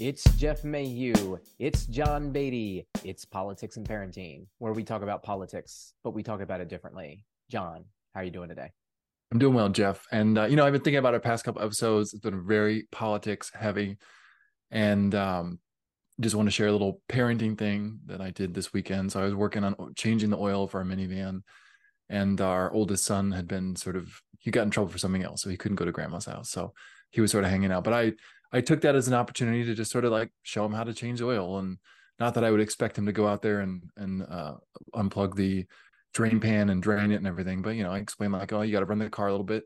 It's Jeff Mayhew. It's John Beatty. It's Politics and Parenting, where we talk about politics, but we talk about it differently. John, how are you doing today? I'm doing well, Jeff. And uh, you know, I've been thinking about our past couple episodes. It's been very politics heavy, and um, just want to share a little parenting thing that I did this weekend. So I was working on changing the oil for our minivan, and our oldest son had been sort of he got in trouble for something else, so he couldn't go to grandma's house. So he was sort of hanging out. But I I took that as an opportunity to just sort of like show him how to change oil, and not that I would expect him to go out there and and uh, unplug the drain pan and drain it and everything. But you know, I explained like, oh, you got to run the car a little bit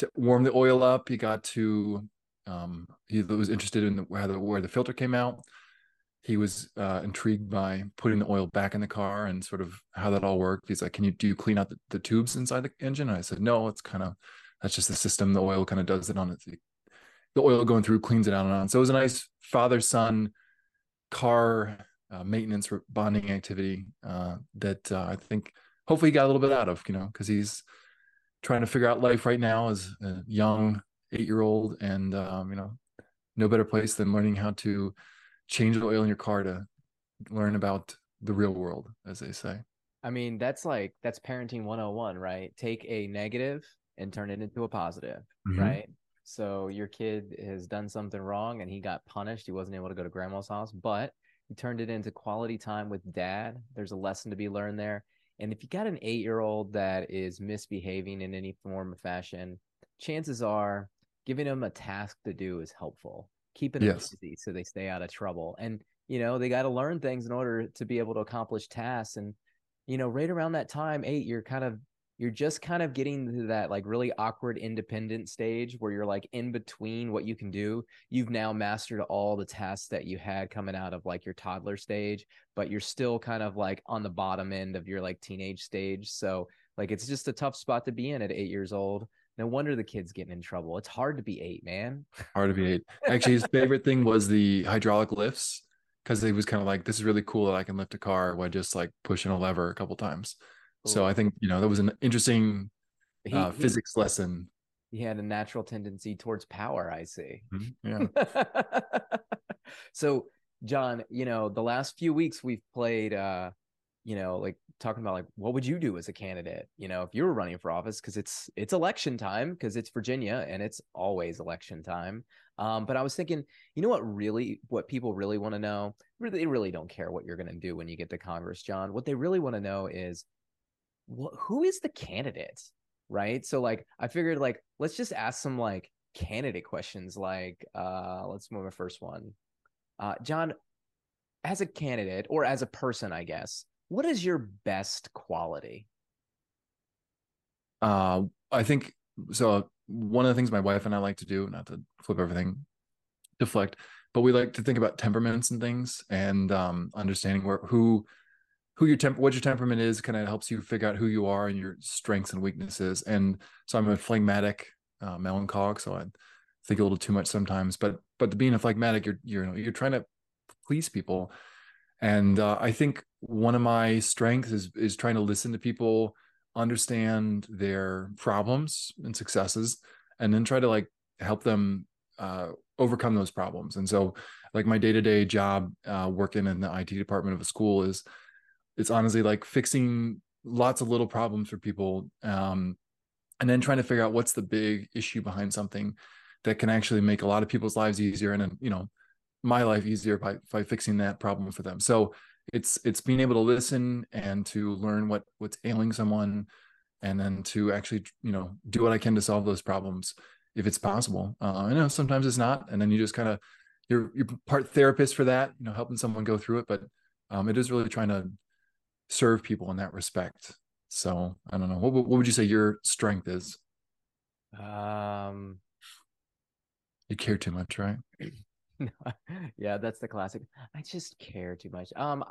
to warm the oil up. You got to um, he was interested in the, where the where the filter came out. He was uh, intrigued by putting the oil back in the car and sort of how that all worked. He's like, "Can you do you clean out the, the tubes inside the engine?" And I said, "No, it's kind of that's just the system. The oil kind of does it on its the oil going through cleans it out and on. So it was a nice father son car uh, maintenance bonding activity uh, that uh, I think hopefully he got a little bit out of, you know, because he's trying to figure out life right now as a young eight year old and, um, you know, no better place than learning how to change the oil in your car to learn about the real world, as they say. I mean, that's like, that's parenting 101, right? Take a negative and turn it into a positive, mm-hmm. right? So your kid has done something wrong and he got punished. He wasn't able to go to grandma's house, but he turned it into quality time with dad. There's a lesson to be learned there. And if you got an eight year old that is misbehaving in any form or fashion, chances are giving them a task to do is helpful. Keeping them yes. busy so they stay out of trouble. And, you know, they got to learn things in order to be able to accomplish tasks. And, you know, right around that time, eight, you're kind of you're just kind of getting to that like really awkward independent stage where you're like in between what you can do. You've now mastered all the tasks that you had coming out of like your toddler stage, but you're still kind of like on the bottom end of your like teenage stage. So like it's just a tough spot to be in at eight years old. No wonder the kid's getting in trouble. It's hard to be eight, man. Hard to be eight. Actually, his favorite thing was the hydraulic lifts because he was kind of like, this is really cool that I can lift a car by just like pushing a lever a couple times. So I think you know that was an interesting he, uh, he, physics lesson. He had a natural tendency towards power. I see. Mm-hmm. Yeah. so John, you know, the last few weeks we've played, uh, you know, like talking about like what would you do as a candidate? You know, if you were running for office, because it's it's election time, because it's Virginia and it's always election time. Um, but I was thinking, you know what really what people really want to know? Really, they really don't care what you're going to do when you get to Congress, John. What they really want to know is wh- who is the candidate? Right. So like I figured like let's just ask some like candidate questions. Like uh let's move our first one. Uh John, as a candidate or as a person, I guess, what is your best quality? Uh I think so one of the things my wife and I like to do, not to flip everything, deflect, but we like to think about temperaments and things and um understanding where who who your temp what your temperament is kind of helps you figure out who you are and your strengths and weaknesses. And so i'm a phlegmatic uh, melancholic so i think a little too much sometimes. But but being a phlegmatic you're you're you're trying to please people. And uh, i think one of my strengths is is trying to listen to people understand their problems and successes and then try to like help them uh, overcome those problems. And so like my day-to-day job uh, working in the it department of a school is it's honestly like fixing lots of little problems for people um, and then trying to figure out what's the big issue behind something that can actually make a lot of people's lives easier and you know my life easier by by fixing that problem for them. So it's it's being able to listen and to learn what what's ailing someone and then to actually you know do what i can to solve those problems if it's possible. Uh, i know sometimes it's not and then you just kind of you're you're part therapist for that you know helping someone go through it but um, it is really trying to serve people in that respect. So I don't know. What, what would you say your strength is? Um, you care too much, right? yeah, that's the classic. I just care too much. Um,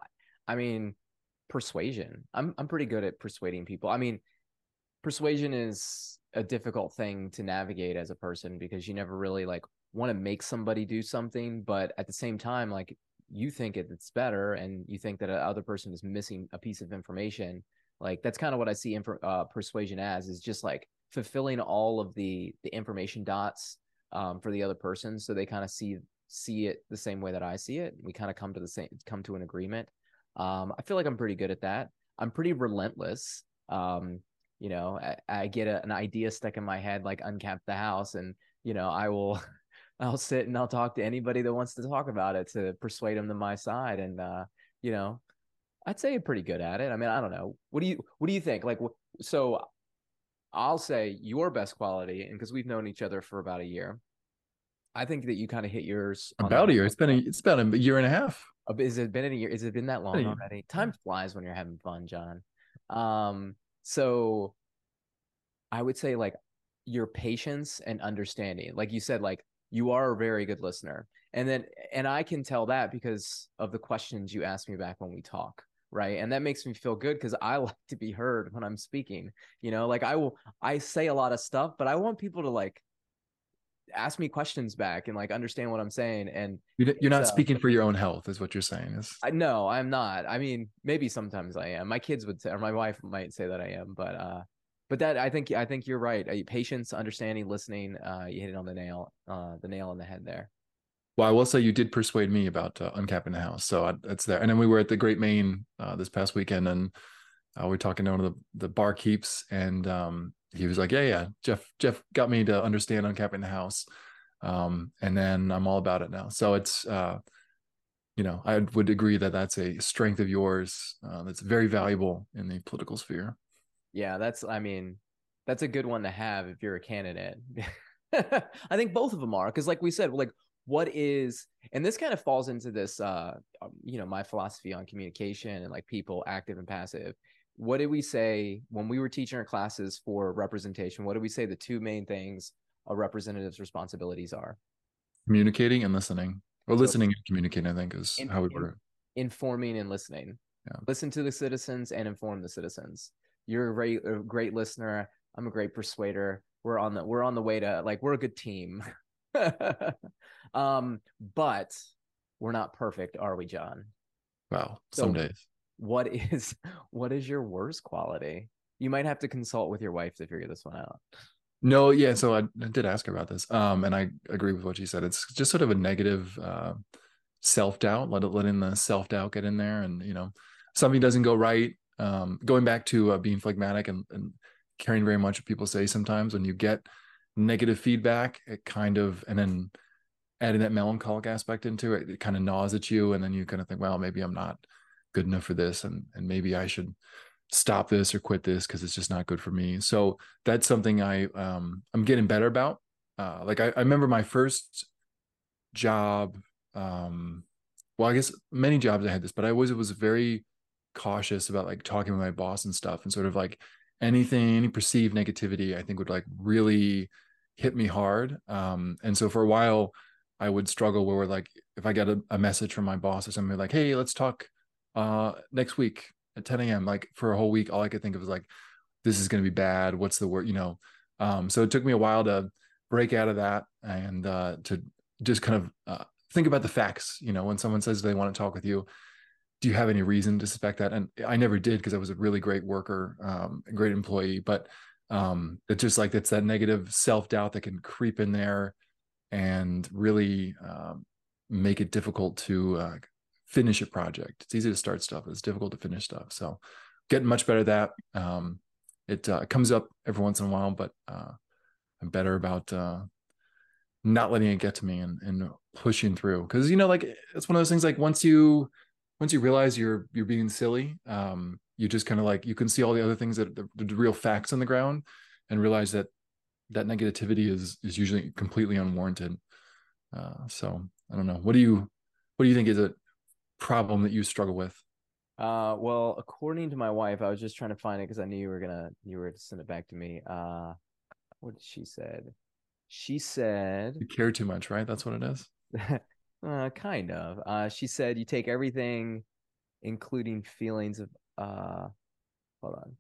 I mean, persuasion. I'm I'm pretty good at persuading people. I mean, persuasion is a difficult thing to navigate as a person because you never really like want to make somebody do something, but at the same time, like you think it's better and you think that other person is missing a piece of information like that's kind of what i see inf- uh, persuasion as is just like fulfilling all of the the information dots um, for the other person so they kind of see see it the same way that I see it. We kind of come to the same come to an agreement. Um, I feel like I'm pretty good at that. I'm pretty relentless. Um, you know, I, I get a, an idea stuck in my head, like uncap the house, and you know, I will, I'll sit and I'll talk to anybody that wants to talk about it to persuade them to my side, and uh, you know, I'd say pretty good at it. I mean, I don't know. What do you, what do you think? Like, so I'll say your best quality, and because we've known each other for about a year, I think that you kind of hit yours about a year. It's been a, it's about a year and a half. Is it been a year? Is it been that long already? Time flies when you're having fun, John. Um, so I would say like your patience and understanding. Like you said, like you are a very good listener. And then and I can tell that because of the questions you ask me back when we talk. Right. And that makes me feel good because I like to be heard when I'm speaking. You know, like I will I say a lot of stuff, but I want people to like ask me questions back and like understand what I'm saying. And you're not uh, speaking for your own health, is what you're saying. Is I, no, I'm not. I mean, maybe sometimes I am. My kids would say, or my wife might say that I am, but uh, but that I think I think you're right. Uh, patience, understanding, listening. Uh, you hit it on the nail, uh, the nail on the head there. Well, I will say you did persuade me about uh, uncapping the house, so I, it's there. And then we were at the Great Maine uh, this past weekend, and uh, we are talking to one of the the barkeeps, and um, he was like, "Yeah, yeah, Jeff, Jeff got me to understand uncapping the house, um, and then I'm all about it now." So it's, uh, you know, I would agree that that's a strength of yours uh, that's very valuable in the political sphere. Yeah, that's, I mean, that's a good one to have if you're a candidate. I think both of them are because, like we said, like what is and this kind of falls into this uh um, you know my philosophy on communication and like people active and passive what did we say when we were teaching our classes for representation? What did we say the two main things a representative's responsibilities are? Communicating and listening, or so, listening and communicating. I think is in, how we were informing and listening. Yeah. Listen to the citizens and inform the citizens. You're a great, a great listener. I'm a great persuader. We're on the we're on the way to like we're a good team. um, but we're not perfect, are we, John? Wow. Some so, days what is what is your worst quality? You might have to consult with your wife to figure this one out. No, yeah. So I, I did ask her about this, um, and I agree with what she said. It's just sort of a negative uh, self doubt. Let it letting the self doubt get in there, and you know, something doesn't go right. Um, going back to uh, being phlegmatic and, and caring very much what people say. Sometimes when you get negative feedback, it kind of and then adding that melancholic aspect into it, it kind of gnaws at you, and then you kind of think, well, maybe I'm not good enough for this and and maybe I should stop this or quit this because it's just not good for me. So that's something I um I'm getting better about. Uh like I, I remember my first job um well I guess many jobs I had this, but I it was very cautious about like talking with my boss and stuff and sort of like anything any perceived negativity I think would like really hit me hard. Um and so for a while I would struggle where we're like if I get a, a message from my boss or something like, hey, let's talk uh next week at 10 a.m like for a whole week all i could think of was like this is going to be bad. What's the word you know? Um so it took me a while to break out of that and uh to just kind of uh, think about the facts you know? When someone says they want to talk with you do you have any reason to suspect that and i never did because i was a really great worker um a great employee but um it's just like it's that negative self-doubt that can creep in there and really um, make it difficult to uh, finish a project. It's easy to start stuff. It's difficult to finish stuff. So getting much better at that. Um, it uh, comes up every once in a while, but uh, I'm better about uh, not letting it get to me and, and pushing through. Because you know, like it's one of those things. Like once you once you realize you're you're being silly, um, you just kind of like you can see all the other things that the, the real facts on the ground, and realize that that negativity is is usually completely unwarranted. Uh, so I don't know. What do you what do you think is a problem that you struggle with? Uh, well, according to my wife, I was just trying to find it because I knew you were gonna you were to send it back to me. Uh, what did she said? She said you care too much, right? That's what it is. uh, kind of. Uh, she said you take everything, including feelings of. Uh, hold on.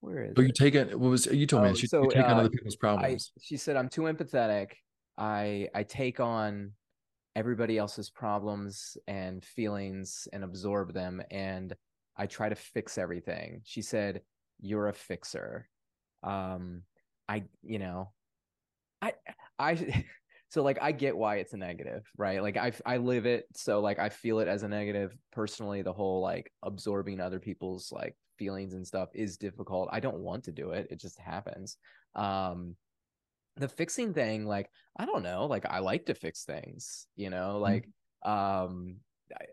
Where is? But you take it. What was you told oh, me? She, so, you take uh, on other people's problems. I, she said I'm too empathetic I I take on everybody else's problems and feelings and absorb them and I try to fix everything. She said, "You're a fixer." Um I you know, I I so like I get why it's a negative, right? Like I I live it, so like I feel it as a negative personally. The whole like absorbing other people's like feelings and stuff is difficult. I don't want to do it; it just happens. Um, the fixing thing, like I don't know, like I like to fix things, you know, mm-hmm. like um, I,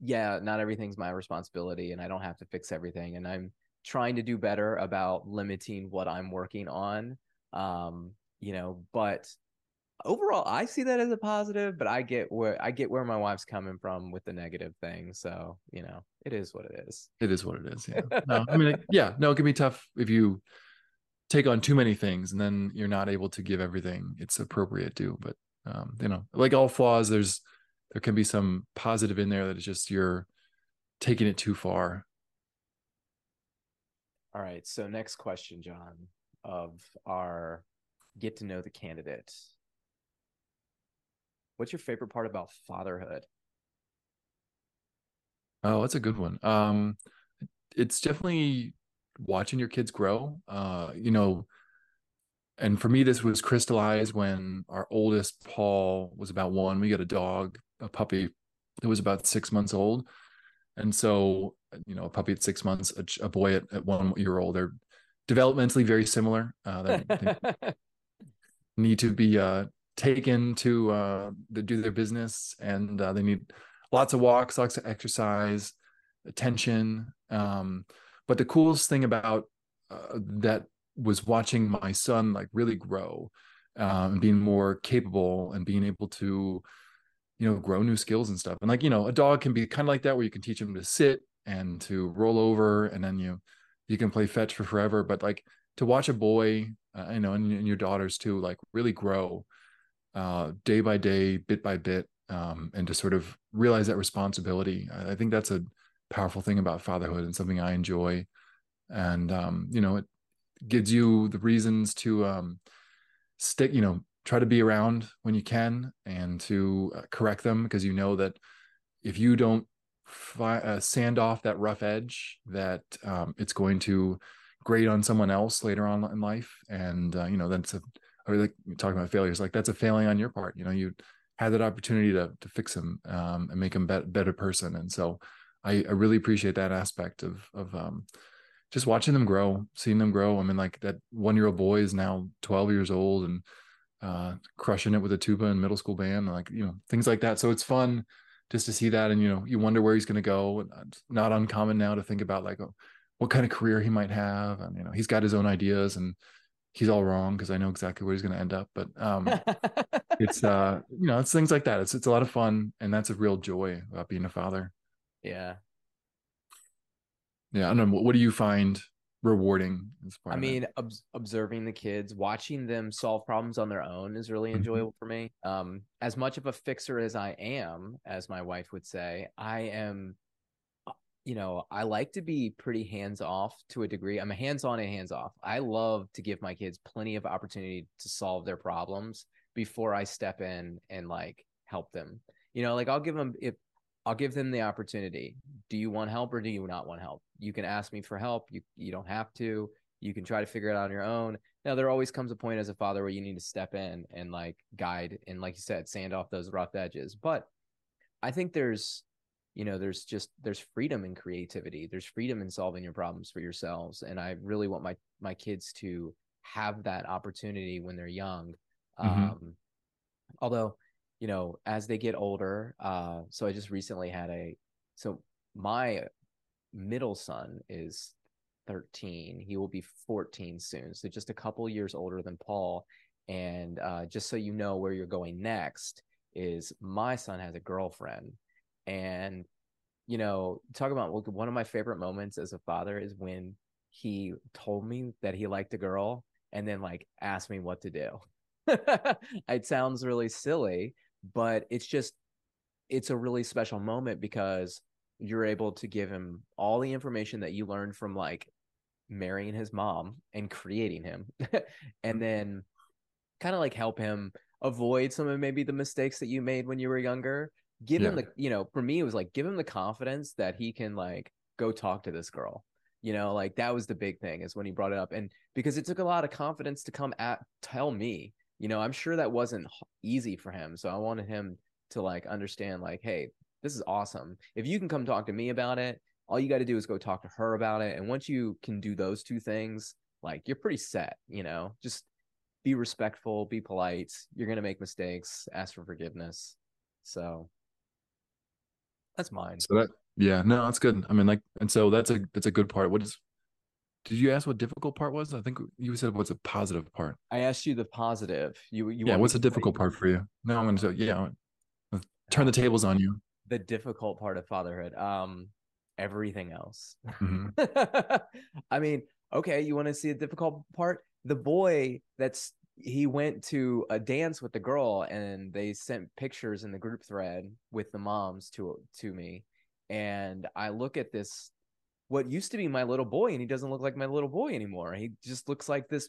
yeah, not everything's my responsibility, and I don't have to fix everything, and I'm trying to do better about limiting what I'm working on. Um, you know, but overall i see that as a positive but i get where i get where my wife's coming from with the negative thing so you know it is what it is. It is what it is yeah. No i mean yeah no it can be tough if you take on too many things and then you're not able to give everything it's appropriate to but um you know like all flaws there's there can be some positive in there that is just you're taking it too far. All right so next question john of our get to know the candidate What's your favorite part about fatherhood? Oh, that's a good one. Um, it's definitely watching your kids grow. Uh, you know, and for me, this was crystallized when our oldest Paul was about one. We got a dog, a puppy that was about six months old, and so you know, a puppy at six months, a, a boy at, at, one year old. They're developmentally very similar. Uh, they, they need to be uh, taken to uh, to do their business, and uh, they need lots of walks, lots of exercise, attention. Um, but the coolest thing about uh, that was watching my son like really grow um, and being more capable and being able to you know grow new skills and stuff and like you know a dog can be kind of like that where you can teach him to sit and to roll over and then you you can play fetch for forever but like to watch a boy uh, you know and, and your daughters too like really grow uh, day by day, bit by bit, um, and to sort of realize that responsibility. I, think that's a powerful thing about fatherhood and something I enjoy. And um, you know, it gives you the reasons to um, stick. You know, try to be around when you can and to uh, correct them because you know that if you don't fi- uh, sand off that rough edge, that um, it's going to grate on someone else later on in life. And uh, you know, that's a or like talking about failures, like that's a failing on your part. You know, you had that opportunity to to fix him um, and make him a better person. And so I, I really appreciate that aspect of of um, just watching them grow, seeing them grow. I mean, like that one year old boy is now 12 years old and uh, crushing it with a tuba in middle school band, like, you know, things like that. So it's fun just to see that. And, you know, you wonder where he's going to go. It's not uncommon now to think about like, oh, what kind of career he might have. And, you know, he's got his own ideas and he's all wrong because I know exactly where he's going to end up. But um, it's uh, you know, it's things like that. It's it's a lot of fun, and that's a real joy about being a father. Yeah. Yeah, I don't know. What do you find rewarding? I mean, ob- observing the kids, watching them solve problems on their own is really mm-hmm. enjoyable for me. Um, as much of a fixer as I am, as my wife would say, I am you know, I like to be pretty hands off to a degree. I'm a hands on and hands off. I love to give my kids plenty of opportunity to solve their problems before I step in and like help them. You know, like I'll give them if I'll give them the opportunity. Do you want help or do you not want help? You can ask me for help. You you don't have to. You can try to figure it out on your own. Now there always comes a point as a father where you need to step in and like guide and like you said, sand off those rough edges. But I think there's you know there's just there's freedom in creativity there's freedom in solving your problems for yourselves and i really want my my kids to have that opportunity when they're young mm-hmm. um although you know as they get older uh so i just recently had a so my middle son is 13 he will be 14 soon so just a couple years older than paul and uh just so you know where you're going next is my son has a girlfriend and, you know, talk about one of my favorite moments as a father is when he told me that he liked a girl and then like asked me what to do. it sounds really silly, but it's just, it's a really special moment because you're able to give him all the information that you learned from like marrying his mom and creating him and then kind of like help him avoid some of maybe the mistakes that you made when you were younger give yeah. him the you know for me it was like give him the confidence that he can like go talk to this girl you know like that was the big thing is when he brought it up and because it took a lot of confidence to come at tell me you know, I'm sure that wasn't easy for him. So I wanted him to like understand, like, hey, this is awesome. If you can come talk to me about it, all you got to do is go talk to her about it. And once you can do those two things, like you're pretty set, you know, just be respectful, be polite. You're going to make mistakes, ask for forgiveness. So that's mine. So that, yeah, no, that's good. I mean, like, and so that's a, that's a good part. What is, did you ask what difficult part was? I think you said what's a positive part. I asked you the positive. You, you yeah. What's a difficult part for you? No, I'm going to say yeah. Turn the tables on you. The difficult part of fatherhood. Um, everything else. Mm-hmm. I mean, okay, you want to see a difficult part? The boy that's he went to a dance with the girl and they sent pictures in the group thread with the moms to to me and I look at this what used to be my little boy and he doesn't look like my little boy anymore. He just looks like this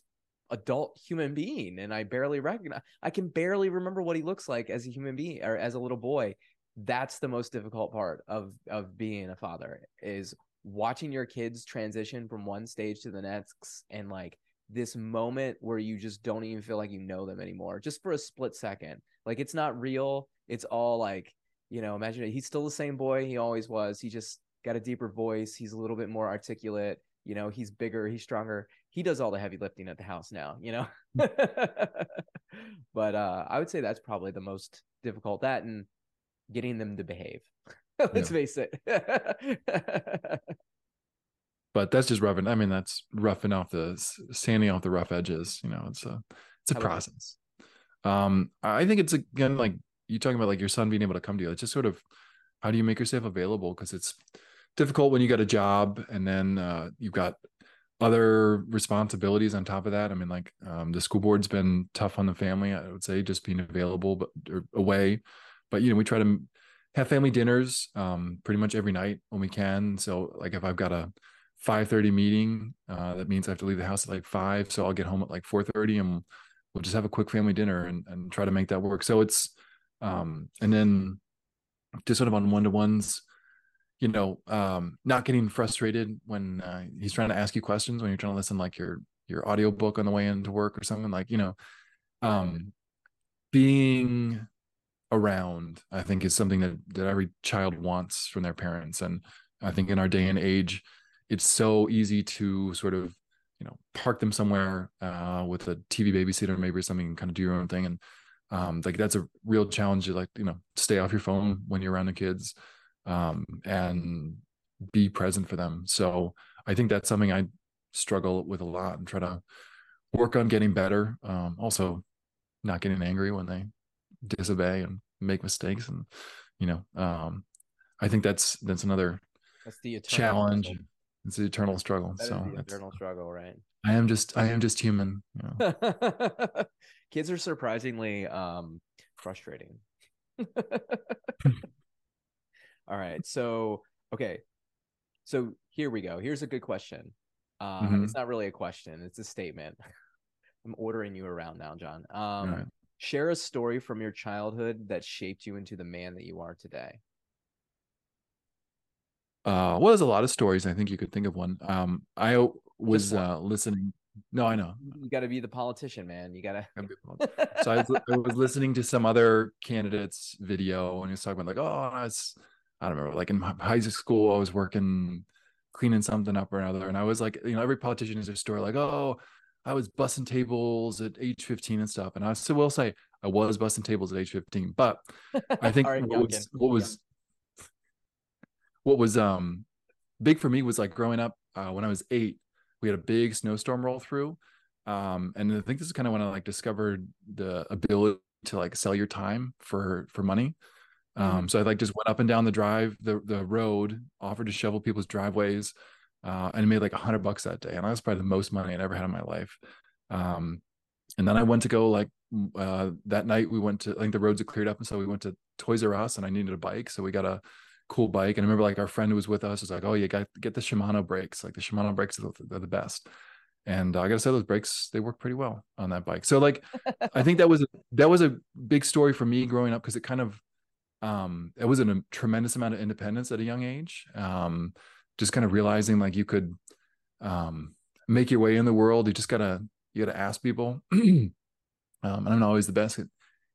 adult human being and I barely recognize I can barely remember what he looks like as a human being or as a little boy. That's the most difficult part of of being a father is watching your kids transition from one stage to the next and like this moment where you just don't even feel like you know them anymore just for a split second. Like it's not real. It's all like, you know, imagine it. He's still the same boy he always was. He just got a deeper voice. He's a little bit more articulate. You know, he's bigger, he's stronger. He does all the heavy lifting at the house now, you know. but uh I would say that's probably the most difficult that and getting them to behave. Let's face it. but that's just roughing. I mean, that's roughing off the sanding off the rough edges. You know, it's a it's a How process. Um, I think it's again like you talking about like your son being able to come to you. It's just sort of how do you make yourself available because it's difficult when you got a job and then uh, you've got other responsibilities on top of that. I mean, like um, the school board's been tough on the family. I would say just being available but away, but you know we try to have family dinners um, pretty much every night when we can. So like if I've got a 5:30 meeting. Uh, that means I have to leave the house at like five, so I'll get home at like 4:30, and we'll just have a quick family dinner and, and try to make that work. So it's, um, and then just sort of on one to ones, you know, um, not getting frustrated when uh, he's trying to ask you questions when you're trying to listen like your your audio book on the way into work or something like you know, um, being around I think is something that that every child wants from their parents, and I think in our day and age it's so easy to sort of you know park them somewhere uh, with a tv babysitter maybe or something and kind of do your own thing and um, like that's a real challenge to like you know stay off your phone when you're around the kids um, and be present for them. So i think that's something i struggle with a lot and try to work on getting better um, also not getting angry when they disobey and make mistakes and you know um, i think that's that's another that's the challenge it's an eternal struggle. That so eternal struggle, right? I am just I am just human. You know? Kids are surprisingly um frustrating. All right. So okay. So here we go. Here's a good question. Uh, mm-hmm. It's not really a question. It's a statement. I'm ordering you around now, John. Um, right. Share a story from your childhood that shaped you into the man that you are today. Uh, well, there's a lot of stories. I think you could think of one. Um, I was uh, listening. No, I know. You got to be the politician, man. You got to. so I was, I was, listening to some other candidates' video, and he was talking about like, oh, I was, I don't remember, like in high school, I was working, cleaning something up or another, and I was like, you know, every politician has a story like, oh, I was busting tables at age 15 and stuff, and I still will say I was busting tables at age 15, but I think right, what, was, what was what was um big for me was like growing up uh, when I was eight, we had a big snowstorm roll through. Um, and I think this is kind of when I like discovered the ability to like sell your time for for money. Um, mm-hmm. so I like just went up and down the drive, the the road, offered to shovel people's driveways, uh, and made like a hundred bucks that day. And that was probably the most money I'd ever had in my life. Um, and then I went to go like uh, that night we went to I think the roads had cleared up, and so we went to Toys R Us, and I needed a bike, so we got a cool bike. And I remember like our friend who was with us was like, "Oh, you got get the Shimano brakes. Like the Shimano brakes are the, the best." And uh, I gotta say, those brakes they work pretty well on that bike. So like, I think that was that was a big story for me growing up because it kind of um it was a tremendous amount of independence at a young age. Um, just kind of realizing like you could um make your way in the world. You just gotta you gotta ask people. um, and I'm not always the best at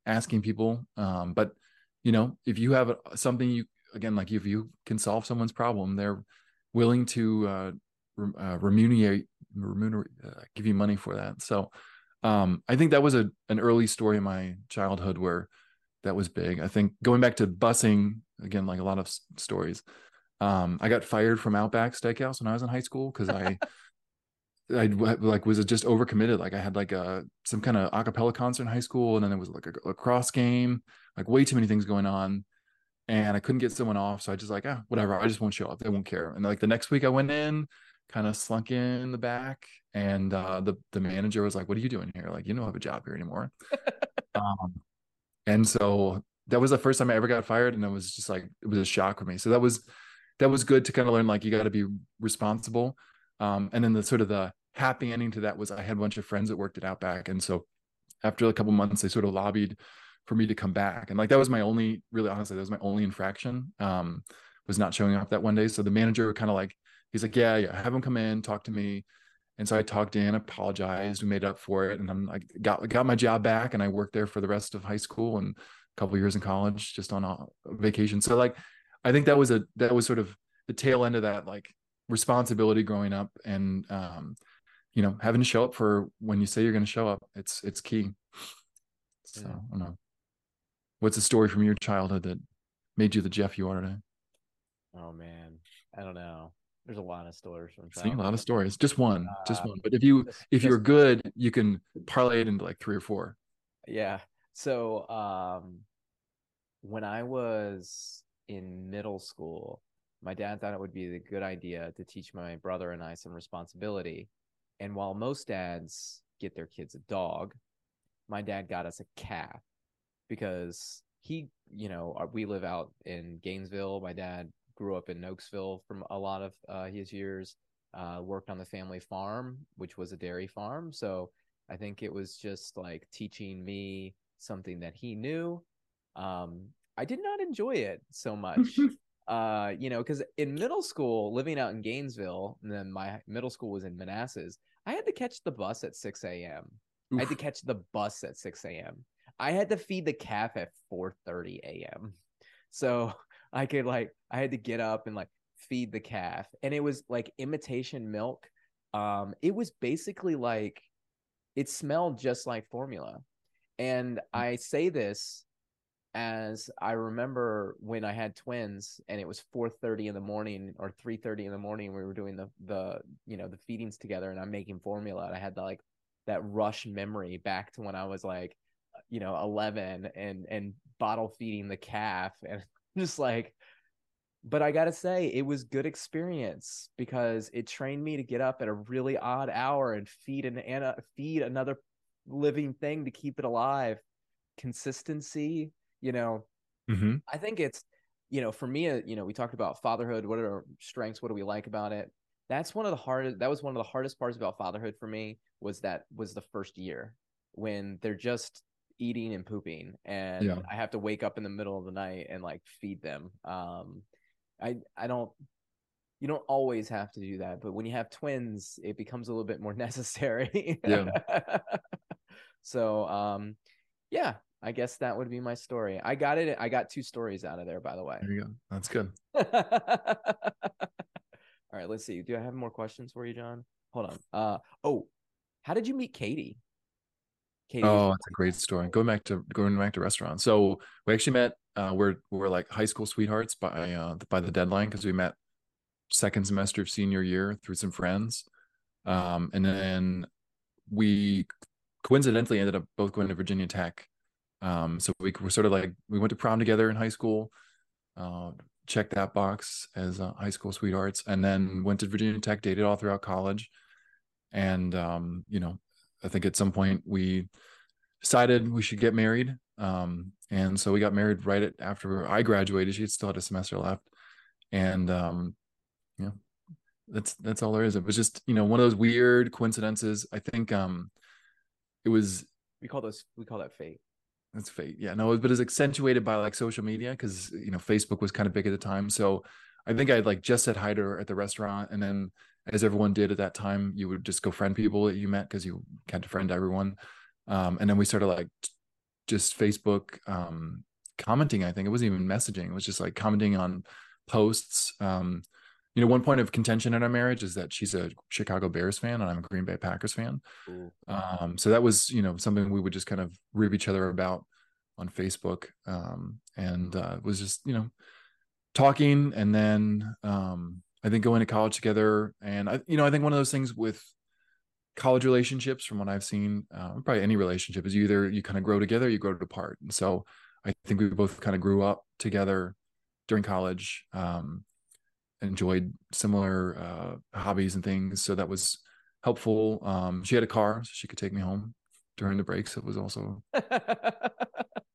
asking people. Um, but you know, if you have something you again, like if you can solve someone's problem, they're willing to uh, uh, remunerate, remunerate uh, give you money for that. So um, I think that was a an early story in my childhood where that was big. I think going back to busing again, like a lot of s- stories. Um, I got fired from Outback Steakhouse when I was in high school because I I like was just overcommitted. Like I had like a some kind of acapella concert in high school, and then there was like a lacrosse game, like way too many things going on, and I couldn't get someone off. So I just like, ah, whatever. I just won't show up. They won't care. And like the next week, I went in, kind of slunk in the back, and uh, the the manager was like, "What are you doing here? Like you don't have a job here anymore." um, and so that was the first time I ever got fired, and it was just like it was a shock for me. So that was that was good to kind of learn like you got to be responsible. Um, and then the sort of the happy ending to that was I had a bunch of friends that worked at Outback, and so after a couple months, they sort of lobbied for me to come back, and like that was my only, really honestly, that was my only infraction. Um, was not showing up that one day. So the manager kind of like he's like, yeah, yeah, have him come in, talk to me. And so I talked in, apologized, we made up for it, and I'm like got got my job back, and I worked there for the rest of high school and a couple years in college, just on a vacation. So like, I think that was a that was sort of the tail end of that like responsibility growing up, and um, you know, having to show up for when you say you're going to show up, it's it's key. So yeah. I don't know. What's a story from your childhood that made you the Jeff you are today? Oh man, I don't know. There's a lot of stories from childhood. See, a lot of stories. Just one, uh, just one. But if you just, if you're good, you can parlay it into like three or four. Yeah. So um, when I was in middle school, my dad thought it would be a good idea to teach my brother and I some responsibility. And while most dads get their kids a dog, my dad got us a cat because he, you know, uh, we live out in Gainesville. My dad grew up in Nokesville from a lot of uh, his years, uh, worked on the family farm, which was a dairy farm. So I think it was just like teaching me something that he knew. Um, I did not enjoy it so much. uh, you know, because in middle school, living out in Gainesville, and then my middle school was in Manassas, I had to catch the bus at 6 a.m. I had to catch the bus at 6 a.m. I had to feed the calf at 4:30 a.m. So I could like I had to get up and like feed the calf, and it was like imitation milk. Um, it was basically like it smelled just like formula. And. I say this as I remember when I had twins and it was 4:30 in the morning or 3:30 in the morning we were doing the the you know the feedings together and I'm making formula and I had the like that rush memory back to when I was like you know 11 and and bottle feeding the calf and just like but I got to say it was good experience because it trained me to get up at a really odd hour and feed an, and feed another living thing to keep it alive. Consistency you know? Mm-hmm. i think it's you know for me uh, you know we talked about fatherhood what are our strengths what do we like about it? That's one of the hardest that was one of the hardest parts about fatherhood for me was that was the first year when they're just eating and pooping and yeah. i have to wake up in the middle of the night and like feed them um i i don't you don't always have to do that but when you have twins it becomes a little bit more necessary yeah so um yeah I guess that would be my story. I got it. I got two stories out of there, by the way. There you go. That's good. All right, let's see. Do I have more questions for you, John? Hold on. Uh oh, how did you meet Katie? Oh, that's a great story. Going back to going back to restaurants. So we actually met. Uh, we're we're like high school sweethearts by uh by the deadline because we met second semester of senior year through some friends, um, and then we coincidentally ended up both going to Virginia Tech um, so we were sort of like we went to prom together in high school, uh, checked that box as uh, high school sweethearts, and then went to Virginia Tech, dated all throughout college, and um, you know, I think at some point we decided we should get married, um, and so we got married right after I graduated. She still had a semester left, and um, yeah, that's that's all there is. It was just you know one of those weird coincidences. I think um, it was we call those we call that fate that's fate. Yeah, no, but it's accentuated by like social media because you know Facebook was kind of big at the time. So I think I like just said hi to her at the restaurant, and then as everyone did at that time, you would just go friend people that you met because you had to friend everyone. um, and then we started like just Facebook um, commenting. I think it wasn't even messaging; it was just like commenting on posts. Um, you know, one point of contention in our marriage is that she's a Chicago Bears fan and I'm a Green Bay Packers fan. Um, so that was, you know, something we would just kind of rib each other about on Facebook. Um, and uh, was just, you know, talking and then um, I think going to college together. And I, you know, I think one of those things with college relationships from what I've seen, uh, probably any relationship is either you kind of grow together, you grow apart. And so I think we both kind of grew up together during college. Um, enjoyed similar uh, hobbies and things, so that was helpful. Um, she had a car, so she could take me home during the breaks. It was also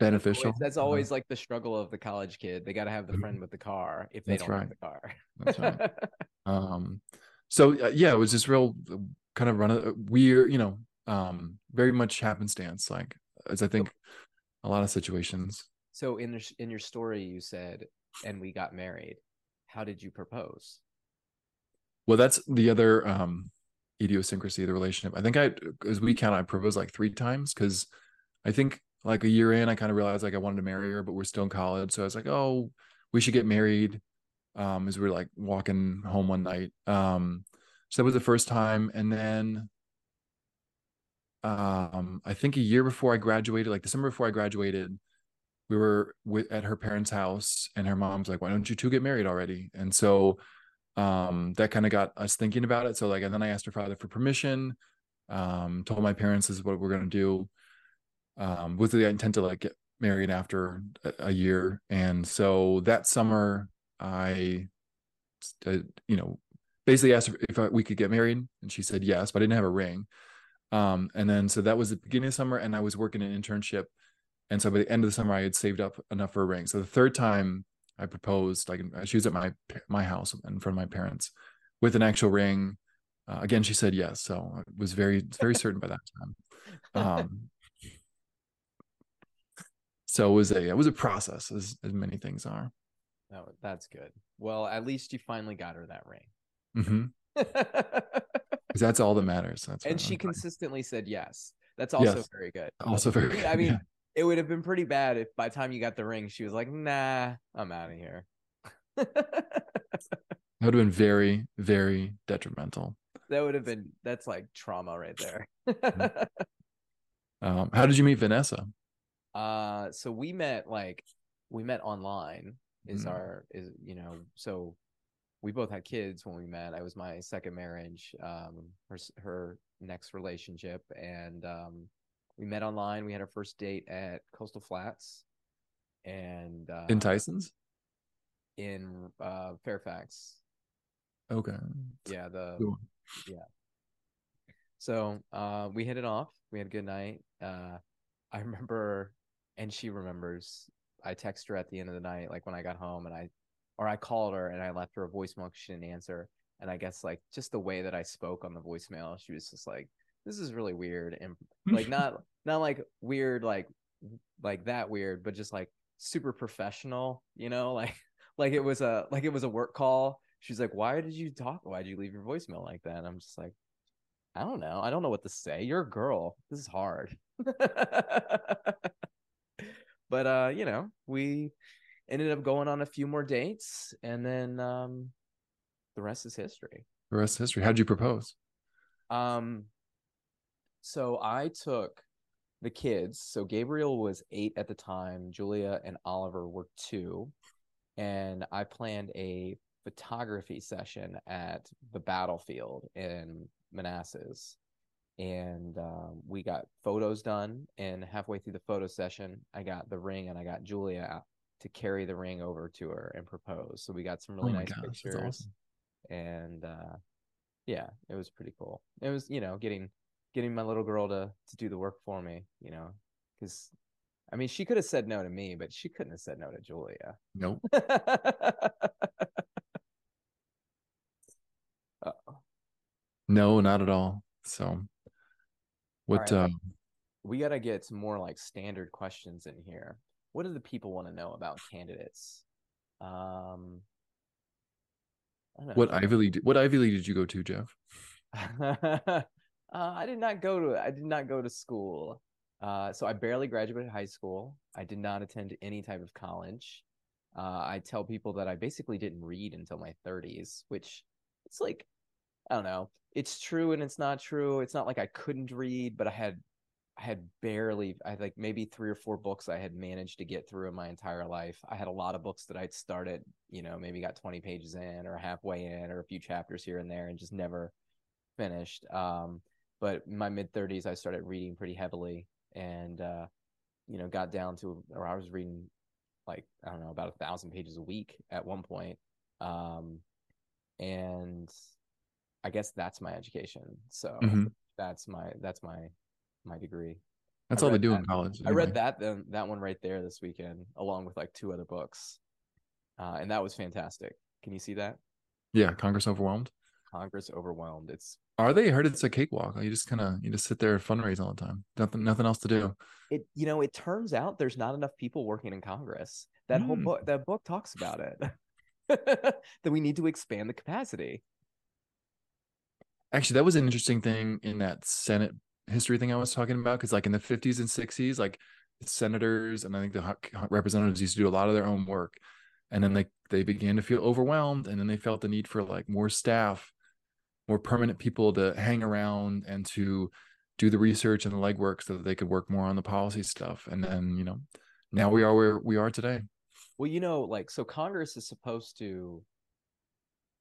beneficial. That's always, that's uh, like the struggle of the college kid. They got to have the friend with the car if they don't right. have the car. that's right. Um, so uh, yeah, it was just real kind of run a weird, you know, um, very much happenstance, like as I think a lot of situations. So in the, in your story, you said and we got married. How did you propose? Well, that's the other um, idiosyncrasy of the relationship. I think I, as we count, I proposed like three times because I think like a year in, I kind of realized like I wanted to marry her, but we're still in college. So I was like, oh, we should get married. Um, as we were like walking home one night. Um, so that was the first time. And then um, I think a year before I graduated, like December before I graduated, we were with, at her parents' house, and her mom's like, "Why don't you two get married already?" And so um, that kind of got us thinking about it. So like, and then I asked her father for permission. Um, told my parents this is what we're gonna do, um, with the intent to like get married after a, a year. And so that summer, I, uh, you know, basically asked if I, we could get married, and she said yes, but I didn't have a ring. Um, and then so that was the beginning of summer, and I was working an internship and so by the end of the summer, I had saved up enough for a ring. So the third time I proposed, like she was at my my house in front of my parents with an actual ring. Uh, again, she said yes. So I was very very certain by that time. Um, so it was a it was a process, as as many things are. Oh, that's good. Well, at least you finally got her that ring. Mm-hmm. That's all that matters. That's and she consistently said yes. That's also yes. very good. Also very. Good. I mean, yeah it would have been pretty bad if by the time you got the ring, she was like, "Nah, I'm out of here." that would have been very, very detrimental. That would have been that's like trauma right there. Mm-hmm. um, how did you meet Vanessa? Uh, so we met like we met online. Is mm. our is you know so we both had kids when we met. I was my second marriage, um, her her next relationship, and um, we met online. We had our first date at Coastal Flats, and uh, in Tyson's, in uh, Fairfax. Okay. Yeah. The cool. yeah. So uh, we hit it off. We had a good night. Uh, I remember, and she remembers. I texted her at the end of the night, like when I got home, and I, or I called her and I left her a voicemail. She didn't answer, and I guess like just the way that I spoke on the voicemail, she was just like, "This is really weird," and like not not like weird like like that weird but just like super professional you know? Like like it was a like it was a work call. She's like why did you talk why did you leave your voicemail like that? And i'm just like i don't know. I don't know what to say. You're a girl. This is hard but uh you know we ended up going on a few more dates and then um the rest is history the rest is history how'd you propose um so i took the kids. So Gabriel was eight at the time. Julia and Oliver were two. And I planned a photography session at the battlefield in Manassas. And um, we got photos done. And halfway through the photo session, I got the ring and I got Julia out to carry the ring over to her and propose. So we got some really oh nice gosh, pictures. Awesome. And uh, yeah, it was pretty cool. It was, you know, getting getting my little girl to to do the work for me, you know, because I mean, she could have said no to me, but she couldn't have said no to Julia. Nope. no, not at all. So, what? Right, um, we got to get some more like standard questions in here. What do the people want to know about candidates? Um, what Ivy League? What Ivy League did you go to, Jeff? Uh, I did not go to I did not go to school. Uh, so I barely graduated high school. I did not attend any type of college. Uh, I tell people that I basically didn't read until my 30s, which it's like I don't know. It's true and it's not true. It's not like I couldn't read, but I had I had barely I had like maybe three or four books I had managed to get through in my entire life. I had a lot of books that I'd started, you know, maybe got 20 pages in or halfway in or a few chapters here and there and just never finished. Um, but my mid 30s I started reading pretty heavily and uh, you know, got down to or I was reading like I don't know, about a thousand pages a week at one point. Um, and I guess that's my education. So mm-hmm. that's my that's my my degree. That's all they do that. in college. Anyway. I read that then that one right there this weekend, along with like two other books, uh, and that was fantastic. Can you see that? Yeah, Congress overwhelmed. Congress overwhelmed. It's are they? I heard it's a cakewalk. You just kind of you just sit there and fundraise all the time. Nothing nothing else to do. It you know it turns out there's not enough people working in Congress. That mm. whole hmm. book that book talks about it. that we need to expand the capacity. Actually, that was an interesting thing in that Senate history thing I was talking about because, like in the 50s and 60s, like senators and I think the representatives used to do a lot of their own work, and then they they began to feel overwhelmed, and then they felt the need for like more staff, more permanent people to hang around and to do the research and the legwork so that they could work more on the policy stuff. And then you know, now we are where we are today. Well, you know, like so Congress is supposed to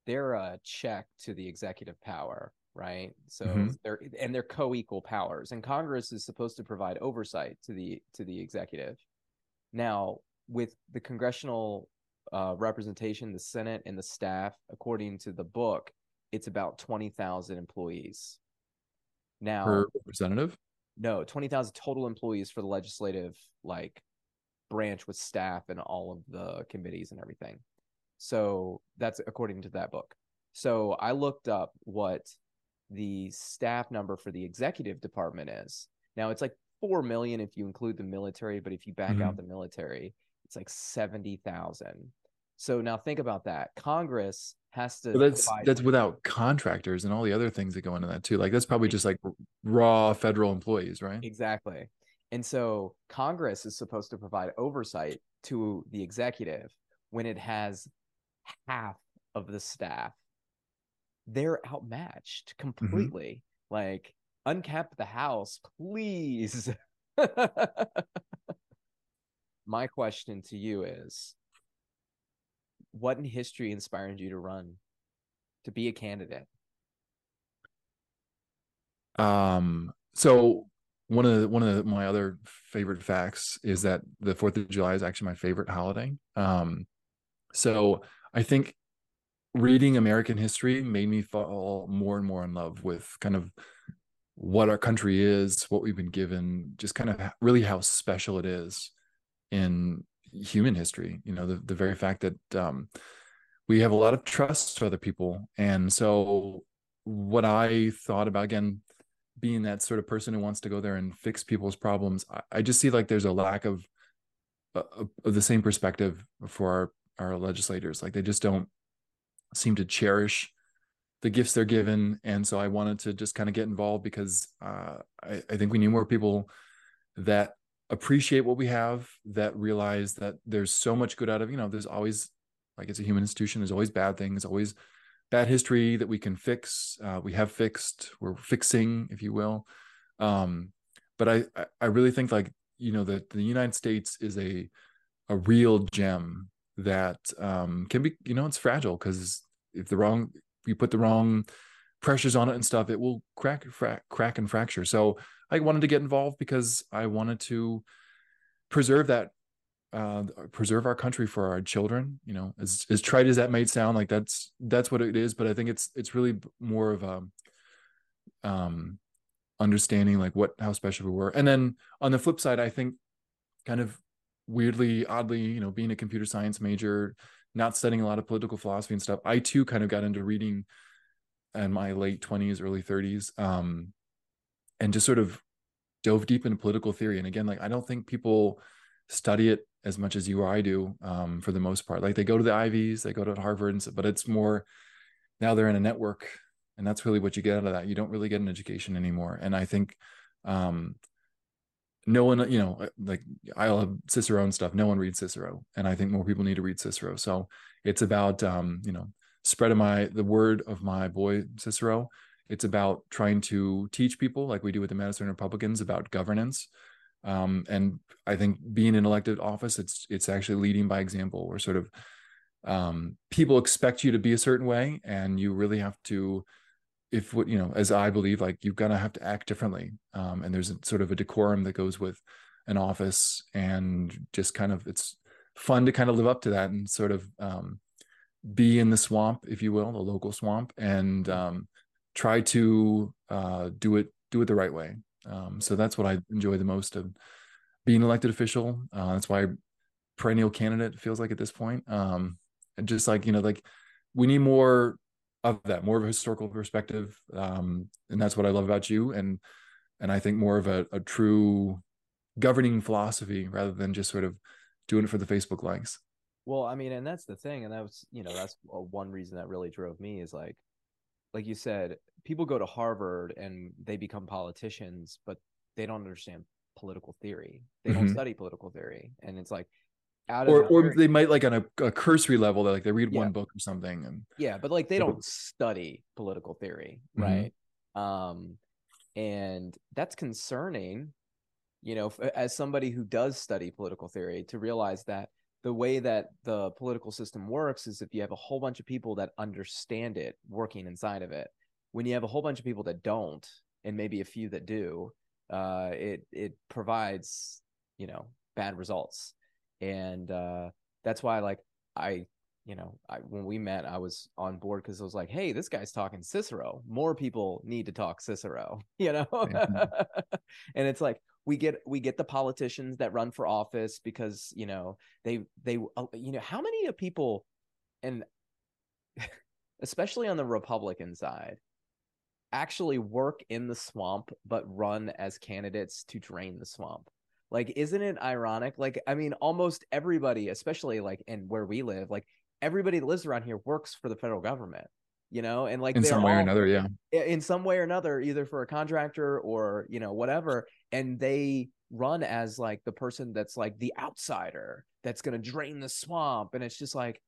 they're a check to the executive power right? So mm-hmm. they're and they're co-equal powers and congress is supposed to provide oversight to the to the executive. Now with the congressional uh, representation the senate and the staff according to the book it's about 20,000 employees. Now per representative? No 20,000 total employees for the legislative like branch with staff and all of the committees and everything. So that's according to that book. So i looked up what the staff number for the executive department is. Now it's like 4 million if you include the military, but if you back mm-hmm. out the military, it's like 70,000. So now think about that. Congress has to but that's that's without contractors and all the other things that go into that too. Like that's probably just like raw federal employees, right? Exactly. And so Congress is supposed to provide oversight to the executive when it has half of the staff they're outmatched mm-hmm. completely. Mm-hmm. Like, uncap the house, please. My question to you is what in history inspired you to run to be a candidate? Um, so one of the, one of the, my other favorite facts is that the Fourth of July is actually my favorite holiday. Um, so I think reading American history made me fall more and more in love with kind of what our country is, what we've been given, just kind of really how special it is in human history. You know, the, the very fact that um, we have a lot of trust for other people. And so, what I thought about again, being that sort of person who wants to go there and fix people's problems, I, I just see like there's a lack of, uh, of the same perspective for our, our legislators. Like they just don't seem to cherish the gifts they're given. And so i wanted to just kind of get involved because uh, I, I, think we need more people that appreciate what we have that realize that there's so much good out of you know there's always like it's a human institution there's always bad things always bad history that we can fix. Uh, we have fixed we're fixing if you will. Um, but i i really think like you know that the united states is a a real gem that um, can be you know it's fragile because if the wrong you put the wrong pressures on it and stuff it will crack fra- crack and fracture. So i wanted to get involved because i wanted to preserve that uh, preserve our country for our children you know as as trite as that might sound like that's that's what it is but i think it's it's really more of a um understanding like what how special we were. And then on the flip side i think kind of weirdly, oddly, you know, being a computer science major, not studying a lot of political philosophy and stuff, I too kind of got into reading in my late 20s, early 30s, um, and just sort of dove deep into political theory. And again, like I don't think people study it as much as you or I do um, for the most part. Like they go to the Ivies, they go to Harvard, and so, but it's more now they're in a network and that's really what you get out of that you don't really get an education anymore and i think um no one you know like i love cicero and stuff. No one reads cicero and i think more people need to read cicero. So it's about um you know spreading my the word of my boy cicero. It's about trying to teach people like we do with the madison republicans about governance. Um and i think being in elected office it's it's actually leading by example. Or sort of um people expect you to be a certain way and you really have to if what you know as i believe like you've got to have to act differently um, and there's a, sort of a decorum that goes with an office and just kind of it's fun to kind of live up to that and sort of um, be in the swamp if you will the local swamp and um, try to uh, do it do it the right way. Um, so that's what i enjoy the most of being elected official. Uh, that's why perennial candidate feels like at this point. Um, and just like you know like we need more of that more of a historical perspective um, and that's what i love about you and and i think more of a, a true governing philosophy rather than just sort of doing it for the facebook likes well i mean and that's the thing and that was you know that's one reason that really drove me is like like you said people go to harvard and they become politicians but they don't understand political theory they mm-hmm. don't study political theory and it's like or, or they might like on a, a cursory level that like they read yeah. one book or something and yeah but like they don't study political theory mm-hmm. right mm-hmm. um and that's concerning you know as somebody who does study political theory to realize that the way that the political system works is if you have a whole bunch of people that understand it working inside of it when you have a whole bunch of people that don't and maybe a few that do uh it it provides you know bad results and uh, that's why like I you know I, when we met I was on board because I was like hey this guy's talking Cicero. More people need to talk Cicero you know? Mm-hmm. and it's like we get we get the politicians that run for office because you know they they uh, you know how many people and especially on the Republican side actually work in the swamp but run as candidates to drain the swamp like, isn't it ironic? Like, I mean, almost everybody, especially like in where we live, like everybody that lives around here works for the federal government, you know, and like in some way all, or another, yeah, in some way or another, either for a contractor or you know whatever, and they run as like the person that's like the outsider that's going to drain the swamp, and it's just like,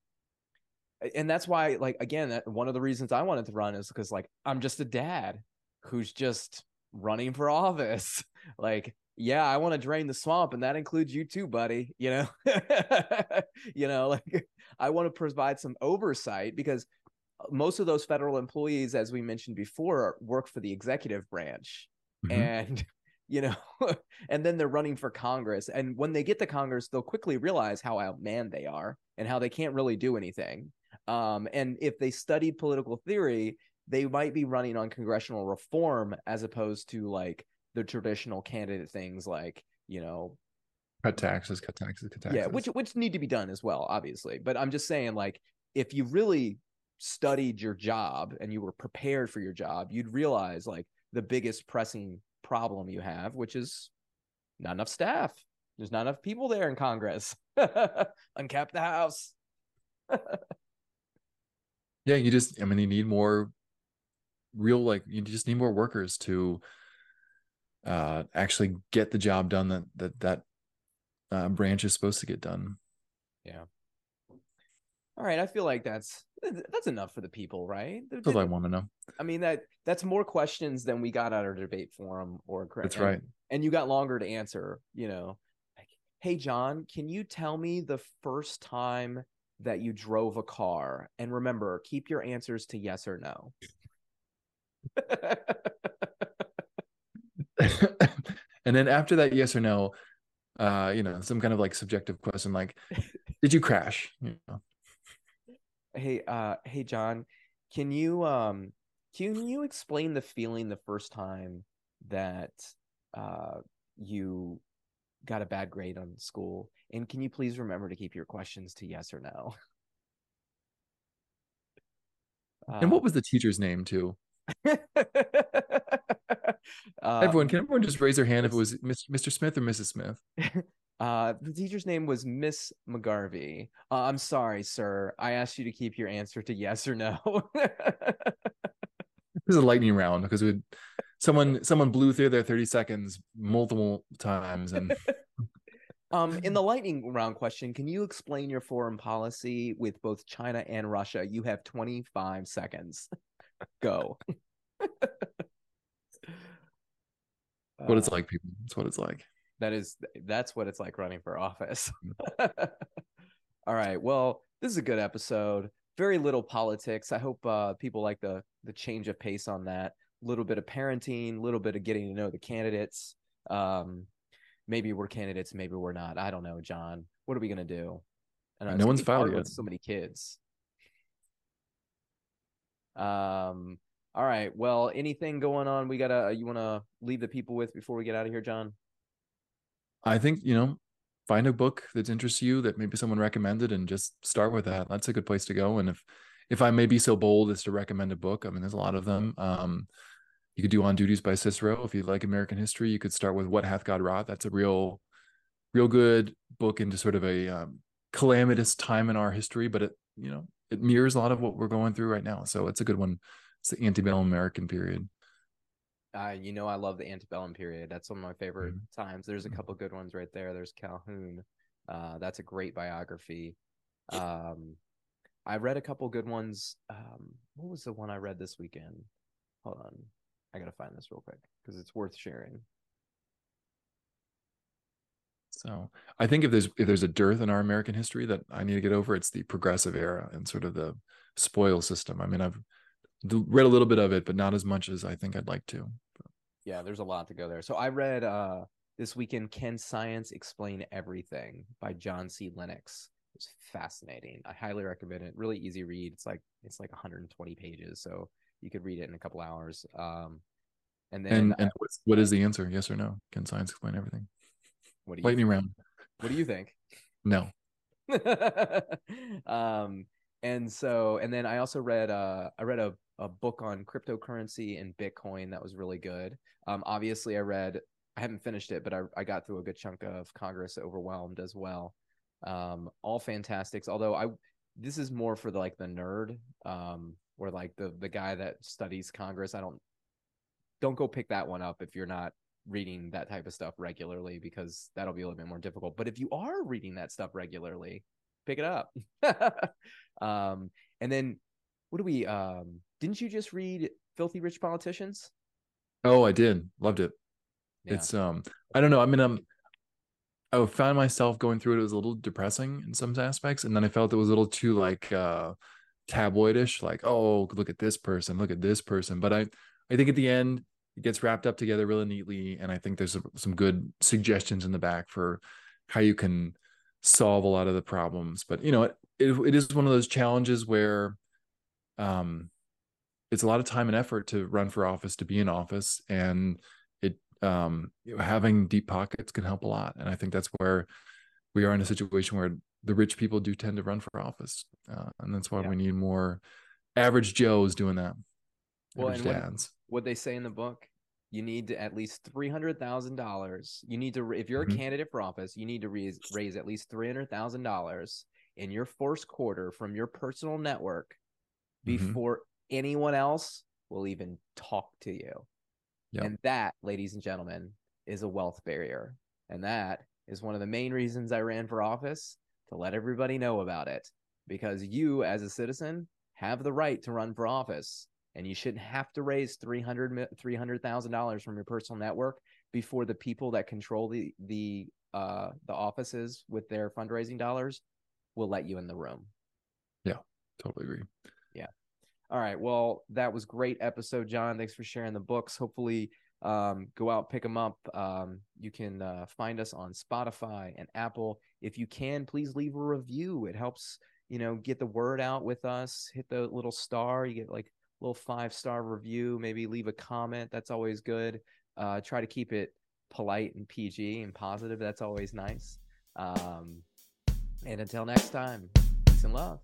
and that's why, like, again, that one of the reasons I wanted to run is because like I'm just a dad who's just running for office, like yeah, I want to drain the swamp, and that includes you too, buddy. You know, you know, like I want to provide some oversight because uh, most of those federal employees, as we mentioned before, work for the executive branch, mm-hmm. and you know, and then they're running for Congress. And when they get to Congress, they'll quickly realize how outmanned they are and how they can't really do anything. Um, and if they studied political theory, they might be running on congressional reform as opposed to like the traditional candidate things like you know cut taxes cut taxes cut taxes. yeah which which need to be done as well obviously. But i'm just saying like if you really studied your job and you were prepared for your job you'd realize like the biggest pressing problem you have which is not enough staff. There's not enough people there in congress. Uncap the house. Yeah you just i mean you need more real like you just need more workers to uh, actually get the job done that that that uh, branch is supposed to get done. Yeah. All right, I feel like that's that's enough for the people, right? That's what I want to know. I mean that that's more questions than we got out of debate forum or correct. That's and, right. And you got longer to answer, you know. Like, hey John, can you tell me the first time that you drove a car? And remember, keep your answers to yes or no. and then after that, yes or no, uh, you know, some kind of like subjective question like, did you crash? You know. Hey, uh, hey John, can you um can you explain the feeling the first time that uh you got a bad grade on school? And can you please remember to keep your questions to yes or no? and what was the teacher's name too? uh, everyone, can everyone just raise their hand if it was Mr. Smith or Mrs. Smith? Uh, the teacher's name was Miss McGarvey. Uh, I'm sorry, sir. I asked you to keep your answer to yes or no. This is a lightning round because we someone someone blew through their 30 seconds multiple times and um in the lightning round question can you explain your foreign policy with both china and russia you have 25 seconds go what it's uh, like people. That's what it's like. that is that's what it's like running for office. All right. Well this is a good episode. Very little politics. I hope uh, people like the the change of pace on that. A little bit of parenting a little bit of getting to know the candidates. Um maybe we're candidates maybe we're not. I don't know john. What are we gonna do? No one's filed yet with so many kids. Um all right. Well, anything going on? We gotta. Uh, you want to leave the people with before we get out of here, John? I think you know, find a book that interests you that maybe someone recommended, and just start with that. That's a good place to go. And if if I may be so bold as to recommend a book, I mean, there's a lot of them. Um, you could do On Duties by Cicero. If you like American history, you could start with What Hath God Wrought. That's a real, real good book into sort of a um, calamitous time in our history, but it you know it mirrors a lot of what we're going through right now. So it's a good one it's the antebellum American period. Uh, you know, I love the antebellum period. That's one of my favorite mm-hmm. times. There's a mm-hmm. couple good ones right there. There's Calhoun. Uh, that's a great biography. Um, I read a couple good ones. Um, what was the one I read this weekend? Hold on, I gotta find this real quick because it's worth sharing. So I think if there's if there's a dearth in our American history that I need to get over, it's the progressive era and sort of the spoil system. I mean, I've read a little bit of it, but not as much as I think I'd like to. Yeah, there's a lot to go there. So I read uh this weekend Can Science Explain Everything by John C. Lennox. It's fascinating. I highly recommend it. Really easy read. It's like it's like 120 pages, so you could read it in a couple hours. Um and then and, and I, what's, what is the answer? Yes or no? Can science explain everything? What do you lightning think? round? What do you think? No. um and so and then I also read uh I read a a book on cryptocurrency and Bitcoin that was really good. Um, obviously, I read, I haven't finished it, but I, I got through a good chunk of Congress Overwhelmed as well. Um, all fantastics. Although I, this is more for the, like the nerd, um, or like the the guy that studies Congress. I don't, don't go pick that one up if you're not reading that type of stuff regularly because that'll be a little bit more difficult. But if you are reading that stuff regularly, pick it up. um, and then what do we um didn't you just read Filthy Rich Politicians? Oh, I did. Loved it. Yeah. It's um I don't know. I mean um I found myself going through it. It was a little depressing in some aspects, and then I felt it was a little too like uh tabloidish, like, oh, look at this person, look at this person. But I I think at the end it gets wrapped up together really neatly, and I think there's some good suggestions in the back for how you can solve a lot of the problems. But you know, it, it, it is one of those challenges where um it's a lot of time and effort to run for office to be in office and it um, you know, having deep pockets can help a lot and i think that's where we are in a situation where the rich people do tend to run for office uh, and that's why yeah. we need more average joes doing that well and dads. What, what they say in the book you need to at least $300000 you need to if you're a mm-hmm. candidate for office you need to raise, raise at least $300000 in your first quarter from your personal network mm-hmm. before anyone else will even talk to you. Yep. And that, ladies and gentlemen, is a wealth barrier. And that is one of the main reasons I ran for office to let everybody know about it. Because you, as a citizen, have the right to run for office. And you shouldn't have to raise $300,000 $300, from your personal network before the people that control the, the, uh, the offices with their fundraising dollars will let you in the room. Yeah, totally agree. All right. Well, that was great episode, John. Thanks for sharing the books. Hopefully, um, go out pick them up. Um, you can uh, find us on Spotify and Apple. If you can, please leave a review. It helps you know get the word out with us. Hit the little star. You get like a little five star review. Maybe leave a comment. That's always good. Uh, try to keep it polite and PG and positive. That's always nice. Um, and until next time, peace and love.